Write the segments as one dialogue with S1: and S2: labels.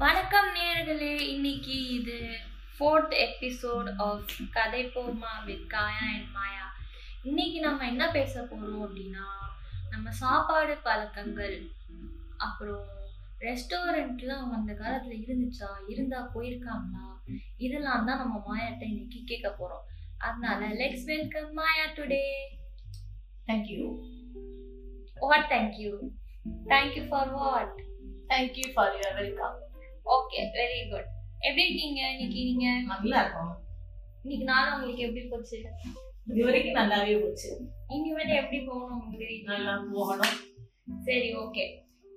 S1: வணக்கம் நேர்களே இன்னைக்கு இது ஃபோர்த் எபிசோட் ஆஃப் கதை போமா வித் காயா அண்ட் மாயா. இன்னைக்கு நம்ம என்ன பேச போறோம் அப்படின்னா நம்ம சாப்பாடு பழக்கங்கள் அப்புறம் ரெஸ்டாரண்ட்லாம் அந்த காலத்துல இருந்துச்சா? இருந்தா போயிருக்காங்களா? இதெல்லாம் தான் நம்ம மாயாட்ட இன்னைக்கு கேட்க போறோம். அதனால let's welcome Maya today
S2: thank you
S1: what thank you thank you for what
S2: thank you for your welcome
S1: okay very good எப்படி இருக்கீங்க? இன்னைக்கு நீங்க?
S2: நல்லா இருக்கும்.
S1: இன்னைக்கு நாள் உங்களுக்கு எப்படி போச்சு?
S2: இது வரைக்கும் நல்லாவே போச்சு.
S1: இனிமேல் எப்படி போகணும் உங்களுக்கு?
S2: நல்லா போகணும்.
S1: சரி ஓகே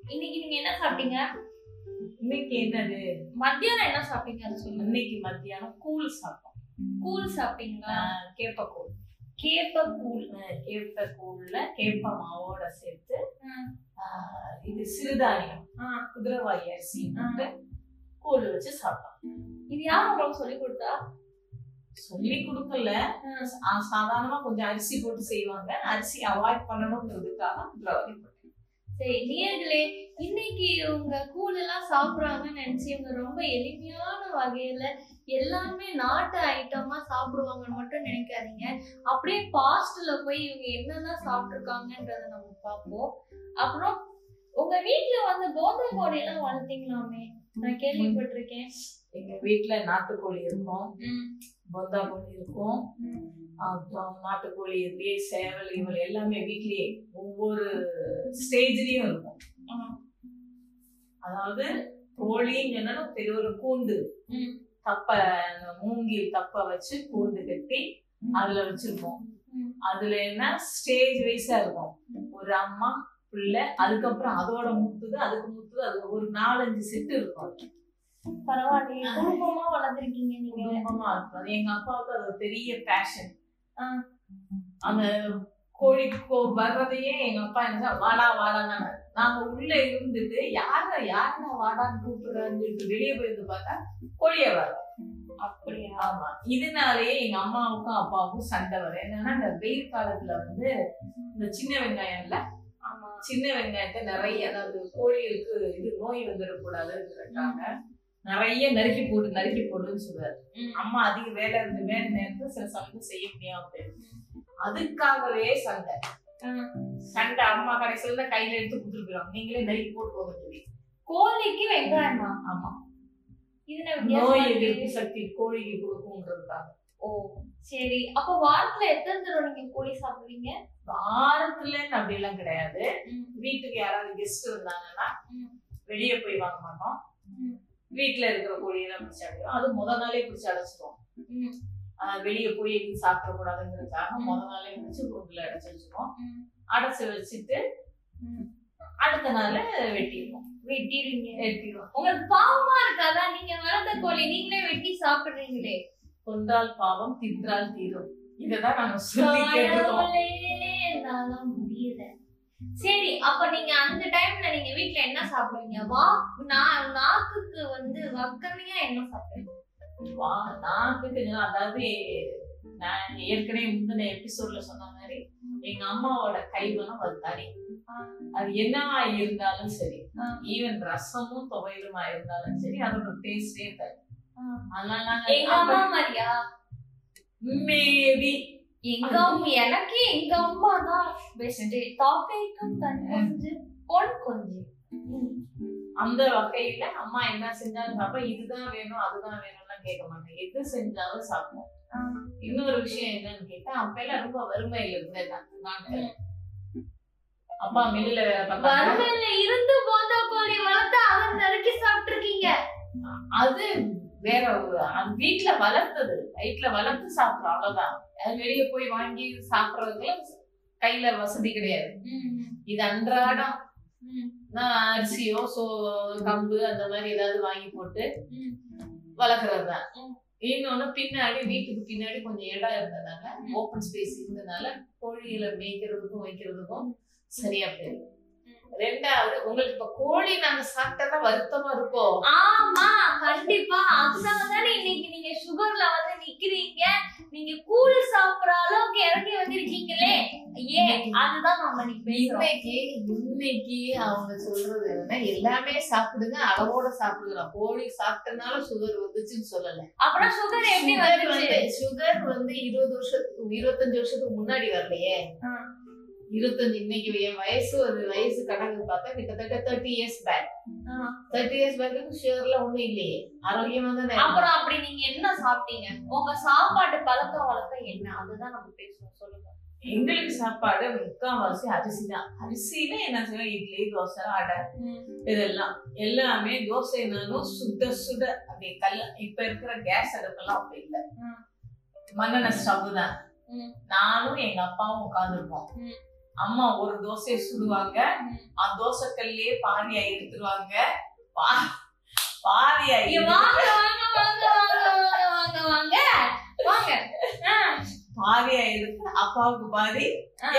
S1: இன்னைக்கு நீங்க என்ன சாப்பிட்டீங்க?
S2: இன்னைக்கு என்னது?
S1: மத்தியானம் என்ன சாப்பிட்டீங்க அது சொல்லுங்க.
S2: இன்னைக்கு மத்தியானம் கூழ் சாப்பிட்டோம்.
S1: கூழ் சாப்பிட்டீங்களா?
S2: கேப்ப கூழ்
S1: கேப்ப கூழ்
S2: கேப்ப கூழ்ல கேப்ப மாவோட சேர்த்து இது சிறுதானியம்.
S1: ஆ,
S2: குதிரவாளி அரிசி கூழ் வச்சு சாப்பிட்டோம்
S1: இது யார் உங்களுக்கு சொல்லி கொடுத்தா?
S2: சொல்லி கொடுக்கல. சாதாரணமா கொஞ்சம் அரிசி போட்டு செய்வாங்க. அரிசி அவாய்ட் பண்ணணுங்கிறதுக்காக குதிரவாளி போட்டேன்.
S1: சரி நேர்களே இன்னைக்கு இவங்க கூழ் எல்லாம் சாப்பிடுறாங்கன்னு நினைச்சு இவங்க ரொம்ப எளிமையான வகையில எல்லாமே நாட்டு ஐட்டமா சாப்பிடுவாங்கன்னு மட்டும் நினைக்காதீங்க. அப்படியே பாஸ்ட்ல போய் இவங்க என்னெல்லாம் சாப்பிட்டுருக்காங்கன்றத நம்ம பார்ப்போம். அப்புறம் உங்க வீட்ல வந்து கோதை கோழி எல்லாம் வளர்த்தீங்களாமே? நான் கேள்விப்பட்டிருக்கேன்.
S2: எங்க வீட்டுல நாட்டுக்கோழி இருக்கும். பொந்தா கோழி இருக்கும். அப்புறம் நாட்டுக்கோழி இதுலயே சேவல் இவள் எல்லாமே வீட்லயே ஒவ்வொரு ஸ்டேஜ்லயும் இருக்கும். அதாவது கோழின்னு சொன்னா பெரிய ஒரு கூண்டு. தப்ப மூங்கில் தப்ப வச்சு கூண்டு கட்டி அதுல வச்சிருப்போம். அதுல என்ன? ஸ்டேஜ் வைஸா இருக்கும். ஒரு அம்மா பிள்ளை அதுக்கப்புறம் அதோட முத்துது அதுக்கு முத்துது அது ஒரு நாலஞ்சு செட்டு இருக்கும்.
S1: பரவாயில்லையே குடும்பமா வளர்த்துருக்கீங்க நீங்க.
S2: குடும்பமா இருக்கும் எங்க அப்பாவுக்கு அது ஒரு பெரிய பேஷன். அந்த கோழி கோ வர்றதையே எங்க அப்பா என்ன வாடா வாடான்னு நாங்க உள்ள இருந்துட்டு யார யார வாடான்னு கூப்பிடுறான்னு சொல்லிட்டு வெளியே போயிருந்து பார்த்தா கோழிய வரும்
S1: அப்படியா?
S2: ஆமா. இதனாலயே எங்க அம்மாவுக்கும் அப்பாவுக்கும் சண்டை வரும். என்னன்னா இந்த வெயில் காலத்துல வந்து இந்த சின்ன வெங்காயம்ல சின்ன வெங்காயத்தை நிறைய அதாவது கோழிகளுக்கு இது நோய் வந்துடக்கூடாதுங்கிறதுக்காக நிறைய நறுக்கி போட்டு நறுக்கி போடுன்னு சொல்லுவாரு அம்மா அதிக வேலை இருந்து வேலை நேரத்துல சில சமயம் செய்ய முடியாம போயிடும் அதுக்காகவே சண்டை. சண்டை அம்மா கடைசியில தான் கையில எடுத்து கொடுத்துருக்காங்க நீங்களே நறுக்கி போட்டு போக சொல்லி.
S1: கோழிக்கு வெங்காயமா?
S2: ஆமா.
S1: இது
S2: நோய் எதிர்ப்பு? சக்தி கோழிக்கு கொடுக்குங்கிறதுக்காக
S1: ஓ சரி. அப்ப வாரத்துல எத்தனை தடவை நீங்க கோழி சாப்பிடுவீங்க?
S2: வாரத்துல அப்படி எல்லாம் கிடையாது வீட்டுக்கு யாராவது கெஸ்ட் வந்தாங்கன்னா
S1: ம்.
S2: வெளியே போய் வாங்க மாட்டோம். வீட்டுல இருக்கிற கோழியெல்லாம் பிடிச்சி அடைவோம். அது முத நாளே பிடிச்சி அடைச்சிருவோம். வெளியே போய் எதுவும் சாப்பிட கூடாதுங்கிறதுக்காக முத நாளே பிடிச்சி ரூம்ல அடைச்சு வச்சிருவோம். அடைச்சு வச்சுட்டு. அடுத்த நாள் வெட்டிடுவோம்.
S1: வெட்டிடுவீங்க.
S2: வெட்டிடுவோம்.
S1: உங்களுக்கு பாவமா இருக்காதா? நீங்க வளர்த்த கோழி நீங்களே வெட்டி சாப்பிடுறீங்களே.
S2: கொன்றால் பாவம் தின்றால் தீரும். இததான் நாங்க சொல்லி கேட்டுருக்கோம்
S1: முடியல. சரி அப்ப நீங்க அந்த டைம்ல நீங்க வீட்ல என்ன சாப்பிடுவீங்க? வா நா- நாக்குக்கு வந்து வக்கனையா என்ன சாப்பிடுவீங்க?
S2: வா நாக்குக்கு நான் அதாவது நான் ஏற்கனவே முந்தின எபிசோட்ல சொன்ன மாதிரி எங்க அம்மாவோட கைவனம் அது தனி. அது என்னவா இருந்தாலும் சரி. ஈவன் ரசமும் துவையலுமா இருந்தாலும் சரி அதோட டேஸ்டே தனி.
S1: எங்க அம்மா மாதிரியா?
S2: மேபி
S1: எங்க அம்மா எனக்கு எங்க அம்மா தான் பெஸ்ட் தாக்கைக்கும் தன் கொஞ்சு பொன் கொஞ்சு.
S2: அந்த வகையில அம்மா என்ன செஞ்சாலும் சாப்பிடும். இதுதான் வேணும் அதுதான் வேணும்லாம் கேட்க மாட்டேன். எது செஞ்சாலும் சாப்பிடுவோம்
S1: ஆ.
S2: இன்னொரு விஷயம் என்னன்னு கேட்டா அப்ப ரொம்ப வறுமையில இருந்தேன் அப்பா மில்லுல வேலை பார்த்தாங்க
S1: வறுமையில இருந்து போந்த கோழி வளர்த்து அவன் நறுக்கி சாப்பிட்டுருக்கீங்க.
S2: அது வேற வீட்டுல வளர்த்தது. வீட்டுல வளர்த்து சாப்பிடுறோம் அவ்வளவுதான். அது வெளியே போய் வாங்கி சாப்பிடுறதுக்குலாம் கையில வசதி கிடையாது. இது அன்றாடம். நான் அரிசியோ சோ கம்பு அந்த மாதிரி ஏதாவது வாங்கி போட்டு வளர்க்கறது தான். இன்னொன்னு பின்னாடி வீட்டுக்கு பின்னாடி கொஞ்சம் இடம் இருந்ததுனால ஓப்பன் ஸ்பேஸ் இருந்ததுனால கோழிகளை மேய்க்கிறதுக்கும் வைக்கிறதுக்கும் சரியா போயிடும்
S3: ரெண்டாவது உங்களுக்கு இப்ப கோழி நாங்க சாப்பிட்டா வருத்தமா இருக்கும்
S1: ஆமா கண்டிப்பா. அதனால தானே இன்னைக்கு நீங்க சுகர்ல வந்து நிக்கிறீங்க. நீங்க கூழ் சாப்பிடுற அளவுக்கு இறங்கி வந்திருக்கீங்களே. ஏன் அதுதான் நம்ம இன்னைக்கு
S3: இன்னைக்கு அவங்க சொல்றது என்னன்னா எல்லாமே சாப்பிடுங்க அளவோட சாப்பிடுங்க. கோழி சாப்பிட்டனால சுகர் வந்துச்சுன்னு சொல்லல.
S1: அப்புறம் சுகர் எப்படி
S3: சுகர் வந்து இருபது வருஷத்துக்கு இருபத்தஞ்சு வருஷத்துக்கு முன்னாடி வரலையே. இருபத்தஞ்சு இன்னைக்கு என் வயசு ஒரு வயசு கணக்கு பார்த்தா கிட்டத்தட்ட thirty years back. Thirty years back சுகர்ல ஒண்ணும் இல்லையே. ஆரோக்கியமா தான்.
S1: அப்புறம் அப்படி நீங்க என்ன சாப்பிட்டீங்க? உங்க சாப்பாட்டு பழக்க வழக்கம் என்ன? அதுதான் நம்ம பேசுவோம். சொல்லுங்க.
S2: எங்களுக்கு சாப்பாடு முக்கால்வாசி அரிசி தான். அரிசியில என்ன செய்வோம்? இட்லி தோசை அடை. இதெல்லாம். எல்லாமே தோசைனாலும் சுட சுட அப்படி கல்ல இப்ப இருக்கிற கேஸ் அடுப்பெல்லாம் அப்படி இல்லை. மண்ணெண்ண ஸ்டவ் தான். நானும் எங்க அப்பாவும் உட்காந்துருப்போம். அம்மா ஒரு தோசையை சுடுவாங்க. அந்த தோசைக்கல்லே பாதியா எடுத்துருவாங்க. பாதியா
S1: வாங்க வாங்க வாங்க வாங்க வாங்க வாங்க.
S2: பாதியா எடுத்து அப்பாவுக்கு பாதி.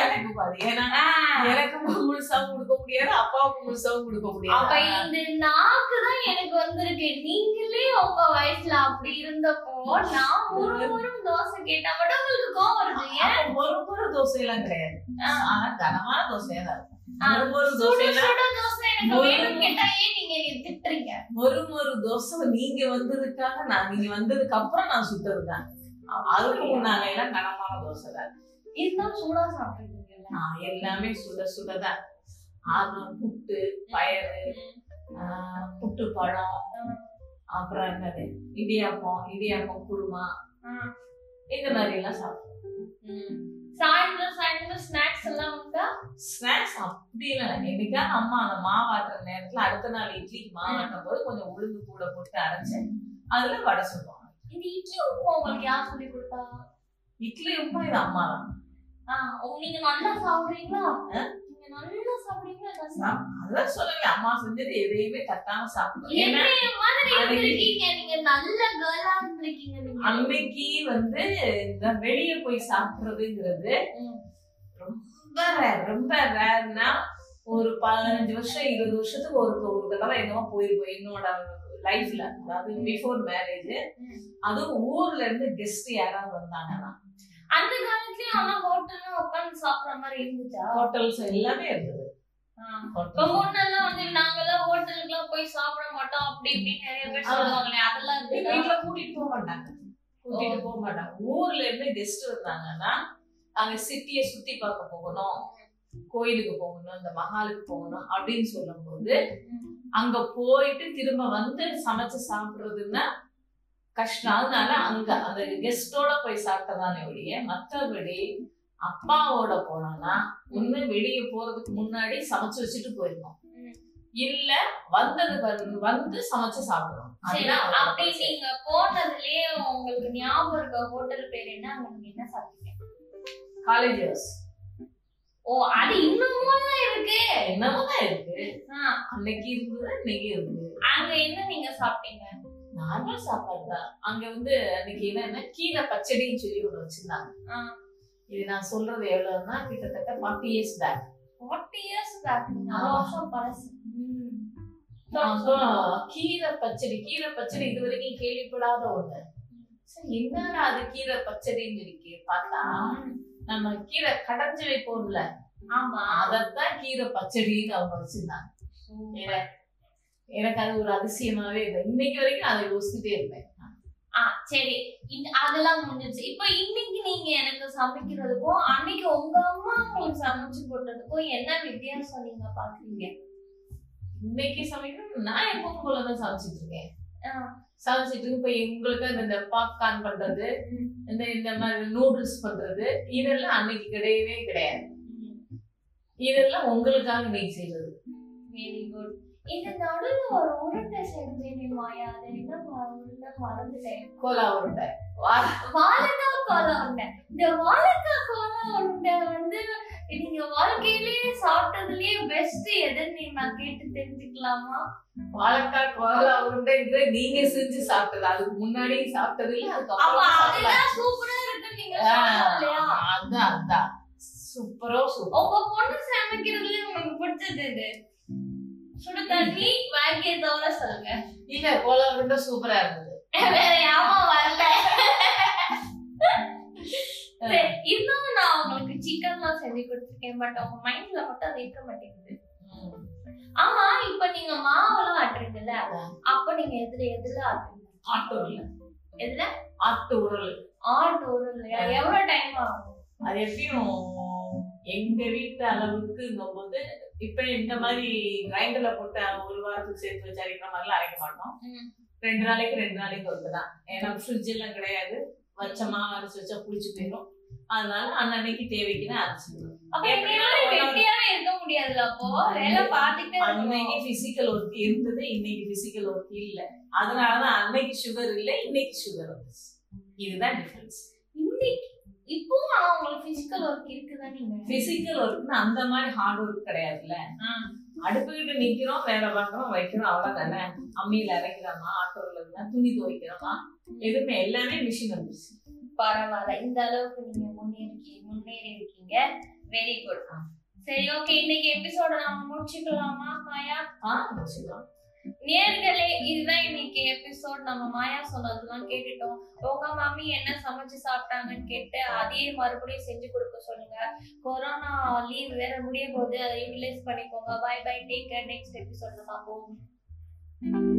S2: எனக்கு பாதி. ஏன்னா. எனக்கு முழுசாவும் கொடுக்க முடியாது அப்பாவுக்கு முழுசாவும் கொடுக்க
S1: அப்ப
S2: முடியாது
S1: இந்த நாக்கு தான் எனக்கு வந்திருக்கு. நீங்களே உங்க வயசுல அப்படி இருந்தப்போ நான் ஒரு ஒரு தோசை கேட்டா மட்டும் உங்களுக்கு கோவம் வருது. ஏன்
S2: அப்ப ஒரு ஒரு தோசை எல்லாம் கிடையாது. ஆனா கனமான தோசையா தான் இருக்கும். ஒரு ஒரு தோசை
S1: நீங்க
S2: வந்ததுக்காக நான் நீங்க வந்ததுக்கு அப்புறம் நான் சுட்டதுதான். அதுக்கு முன்னால எல்லாம் கனமான தோசை தான்.
S1: இருந்தாலும் சூடா
S2: நான் எல்லாமே சுட சுடதான் அது புட்டு பயறு புட்டு பழம். அப்புறம் என்னது? இடியாப்பம் இடியாப்பம் குருமா. இந்த மாதிரி எல்லாம் சாப்பிடுவோம்.
S1: ம். சாயந்தரம் சாயந்தரம் ஸ்நாக்ஸ் எல்லாம் உண்டா?
S2: ஸ்நாக்ஸ் அப்படி இல்லை. என்னைக்கா அம்மா அந்த மாவாட்டுற நேரத்துல அடுத்த நாள் இட்லிக்கு மாவாட்டும் போது கொஞ்சம் உளுந்து கூட போட்டு அரைச்சேன் அதுல வடை சுடுவாங்க
S1: இந்த இட்லி உப்புமா உங்களுக்கு யார் சொல்லி கொடுத்தா?
S2: இட்லி உப்புமா இது அம்மா தான்
S1: நீங்க நல்லா சாப்பிடுறீங்களா? நீங்க நல்லா சாப்பிடுறீங்களா?
S2: அதான் சொல்லல அம்மா செஞ்சது எதையுமே தட்டாம
S1: மாதிரி
S2: அன்னைக்கு- வந்து இந்த வெளிய போய் சாப்பிடுறதுங்கிறது. ரொம்ப rare, ரொம்ப ரேர்னா ஒரு பதினஞ்சு வருஷம் இருபது வருஷத்துக்கு ஒரு ஒரு தடவை என்னமோ போயிருப்போம் என்னோட லைஃப்ல அதாவது பிஃபோர் மேரேஜ். அதுவும் ஊர்ல இருந்து கெஸ்ட் யாராவது வந்தாங்கன்னா.
S1: அந்த காலத்துலயும் ஆனா ஹோட்டல்ல உட்கார்ந்து சாப்பிடுற மாதிரி இருந்துச்சா?
S2: ஹோட்டல்ஸ் எல்லாமே இருந்தது.
S1: இப்ப முன்னெல்லாம் வந்து நாங்கெல்லாம் ஹோட்டலுக்கு எல்லாம் போய் சாப்பிட மாட்டோம். அப்படி இப்படி நிறைய பேர்
S2: ஆ.
S1: சொல்லுவாங்களே அதெல்லாம்
S2: வீட்டுல கூட்டிட்டு போக மாட்டாங்க. கூட்டிட்டு போக மாட்டாங்க. ஊர்ல இருந்து கெஸ்ட் வந்தாங்கன்னா அங்க சிட்டிய சுத்தி பார்க்க போகணும். கோயிலுக்கு போகணும் இந்த மஹாலுக்கு போகணும் அப்படின்னு சொல்லும்போது அங்க போயிட்டு திரும்ப வந்து சமைச்சு சாப்பிடுறதுன்னா கஷ்டம். அதனால அங்க அந்த கெஸ்டோட போய் சாப்பிட்டதானே ஒழிய மற்றபடி அப்பாவோட போனோம்னா ஒண்ணு வெளியே போறதுக்கு முன்னாடி சமைச்சு வச்சுட்டு போயிருந்தோம். இல்ல வந்தது வந்து- வந்து சமைச்சு சாப்பிடுவோம்
S1: அப்படி. நீங்க போனதுலயே உங்களுக்கு ஞாபகம் இருக்க ஹோட்டல் பேர் என்ன? உங்களுக்கு என்ன சாப்பிட்டீங்க?
S2: காலேஜ்
S1: ஓ அது இன்னமும் இருக்கு.
S2: என்னதான் இருக்கு.
S1: ஆ,
S2: அன்னைக்கு இருந்தது இன்னைக்கு இருக்குது
S1: அங்க என்ன நீங்க சாப்பிட்டீங்க?
S2: நார்மல் சாப்பாடு தான். அங்க வந்து அன்னைக்கு என்னன்னா கீரை பச்சடின்னு சொல்லி ஒண்ணு வச்சிருந்தாங்க. இது நான் சொல்றது எவ்வளவுன்னா கிட்டத்தட்ட forty years back
S1: forty years back நாலு. வருஷம் பழசு.
S2: கீரை பச்சடி கீரை பச்சடி இது வரைக்கும் கேள்விப்படாத ஒண்ணு. சரி என்னடா அது கீரை பச்சடின்னு சொல்லி பார்த்தா நம்ம கீரை கடைஞ்சு வைப்போம்ல.
S1: ஆமா.
S2: அதத்தான் கீரை பச்சடின்னு அவங்க வச்சிருந்தாங்க. எனக்கு- அது ஒரு அதிசயமாவே இல்லை. இன்னைக்கு வரைக்கும் அதை யோசிச்சுட்டே இருப்பேன்.
S1: ஆ சரி. அதெல்லாம் முடிஞ்சிருச்சு. இப்போ இன்னைக்கு நீங்க எனக்கு சமைக்கிறதுக்கும் அன்னைக்கு உங்க அம்மா உங்களுக்கு சமைச்சு போட்டதுக்கும் என்ன வித்தியாசம் நீங்க பாக்குறீங்க
S2: இன்னைக்கு சமைக்கணும். நான் எப்பவும் போலதான் சமைச்சிட்டு இருக்கேன்.
S1: ஆ.
S2: சமைச்சிட்டு இப்ப எங்களுக்கு இந்த பாப்கார்ன் பண்றது. இந்த இந்த மாதிரி நூடுல்ஸ் பண்றது இதெல்லாம் அன்னைக்கு கிடையவே கிடையாது. இதெல்லாம் உங்களுக்காக நீ செய்யறது
S1: வெரி குட் இந்த நடுவுல ஒரு உருண்டை செஞ்சேனே மாயா. அது என்ன உருண்டை மறந்துட்டேன்
S2: கோலா உருண்டை.
S1: வாழைக்காய் கோலா உருண்டை. இந்த வாழைக்காய் கோலா உருண்டை வந்து நீங்க வாழ்க்கையிலேயே சாப்பிட்டதுலயே பெஸ்ட் எதுன்னு நான் கேட்டு தெரிஞ்சுக்கலாமா?
S2: வாழைக்காய் கோலா உருண்டைங்கிற நீங்க செஞ்சு சாப்பிட்டது. அதுக்கு முன்னாடி சாப்பிட்டது இல்ல அதுக்கப்புறம்
S1: சூப்பரா இருக்குன்னு நீங்க
S2: அதான் அதான்.
S3: சூப்பரோ சூப்பர்.
S1: உங்க பொண்ணு சமைக்கிறதுல உங்களுக்கு பிடிச்சது இது சுடு தண்ணி வாங்கிய தவிர சொல்லுங்க.
S3: இல்ல கோல உருண்டை சூப்பரா இருந்தது.
S1: வேற யாமா வரல. இன்னும் நான் உங்களுக்கு சிக்கன்லாம் செஞ்சு கொடுத்துருக்கேன் பட் உங்க மைண்ட்ல மட்டும் அது இருக்க மாட்டேங்குது. ஆமா இப்ப நீங்க மாவெல்லாம் ஆட்டுறீங்கல்ல அப்ப நீங்க எதுல எதுல ஆட்டுறீங்க?
S3: ஆட்டு உருள்.
S1: எதுல?
S3: ஆட்டு உருள்.
S1: ஆட்டு உருளையா எவ்வளவு டைம் ஆகும்?
S2: அது எப்படியும் எங்க வீட்டு அளவுக்குங்கும் போது இப்ப இந்த மாதிரி கிரைண்டர்ல போட்டு ஒரு வாரத்துக்கு சேர்த்து வச்சு அரைக்கிற மாதிரிலாம் அரைக்க மாட்டோம். ரெண்டு நாளைக்கு ரெண்டு நாளைக்கு ஒருக்குதான் ஏன்னா ஃப்ரிட்ஜ் எல்லாம் கிடையாது. வச்சமா அரைச்சு வச்சா புளிச்சு போயிடும் அதனால அன்னன்னைக்கு தேவைக்கு தான் அரைச்சிடுவோம்
S1: அப்ப இருக்க வேலை பார்த்துட்டே
S2: அன்னைக்கு பிசிக்கல் ஒர்க் இருந்தது இன்னைக்கு பிசிக்கல் ஒர்க் இல்ல. அதனாலதான் அன்னைக்கு சுகர் இல்ல இன்னைக்கு சுகர் வந்துச்சு இதுதான் டிஃபரன்ஸ்
S1: இன்னைக்கு இப்பவும் ஆனா உங்களுக்கு பிசிக்கல் ஒர்க் இருக்குதா நீங்க?
S2: பிசிக்கல் ஒர்க்னு அந்த மாதிரி ஹார்ட் ஒர்க் கிடையாதுல்ல. அடுப்புகிட்ட நிக்கிறோம் வேலை பார்க்கறோம் வைக்கிறோம் அவ்வளவுதானே. அம்மியில அரைக்கிறோமா ஆட்டோல இருந்தா துணி துவைக்கிறோமா எதுவுமே எல்லாமே மிஷின் வந்துருச்சு.
S1: பரவாயில்ல. இந்த அளவுக்கு நீங்க முன்னேறி முன்னேறி இருக்கீங்க வெரி குட் சரி ஓகே இன்னைக்கு எபிசோட நாம முடிச்சுக்கலாமா மாயா?
S2: ஆ வச்சுக்கலாம்
S1: நேர்களே இதுதான் இன்னைக்கு எபிசோட் நம்ம மாயா சொன்னதெல்லாம் கேட்டுட்டோம். உங்க மம்மி என்ன சமைச்சு சாப்பிட்டாங்கன்னு கேட்டு அதையே மறுபடியும் செஞ்சு கொடுக்க சொல்லுங்க. கொரோனா லீவ் வேற முடிய போது அதை யூட்டிலைஸ் பண்ணிக்கோங்க. Bye bye take care next எபிசோட்ல பார்ப்போம்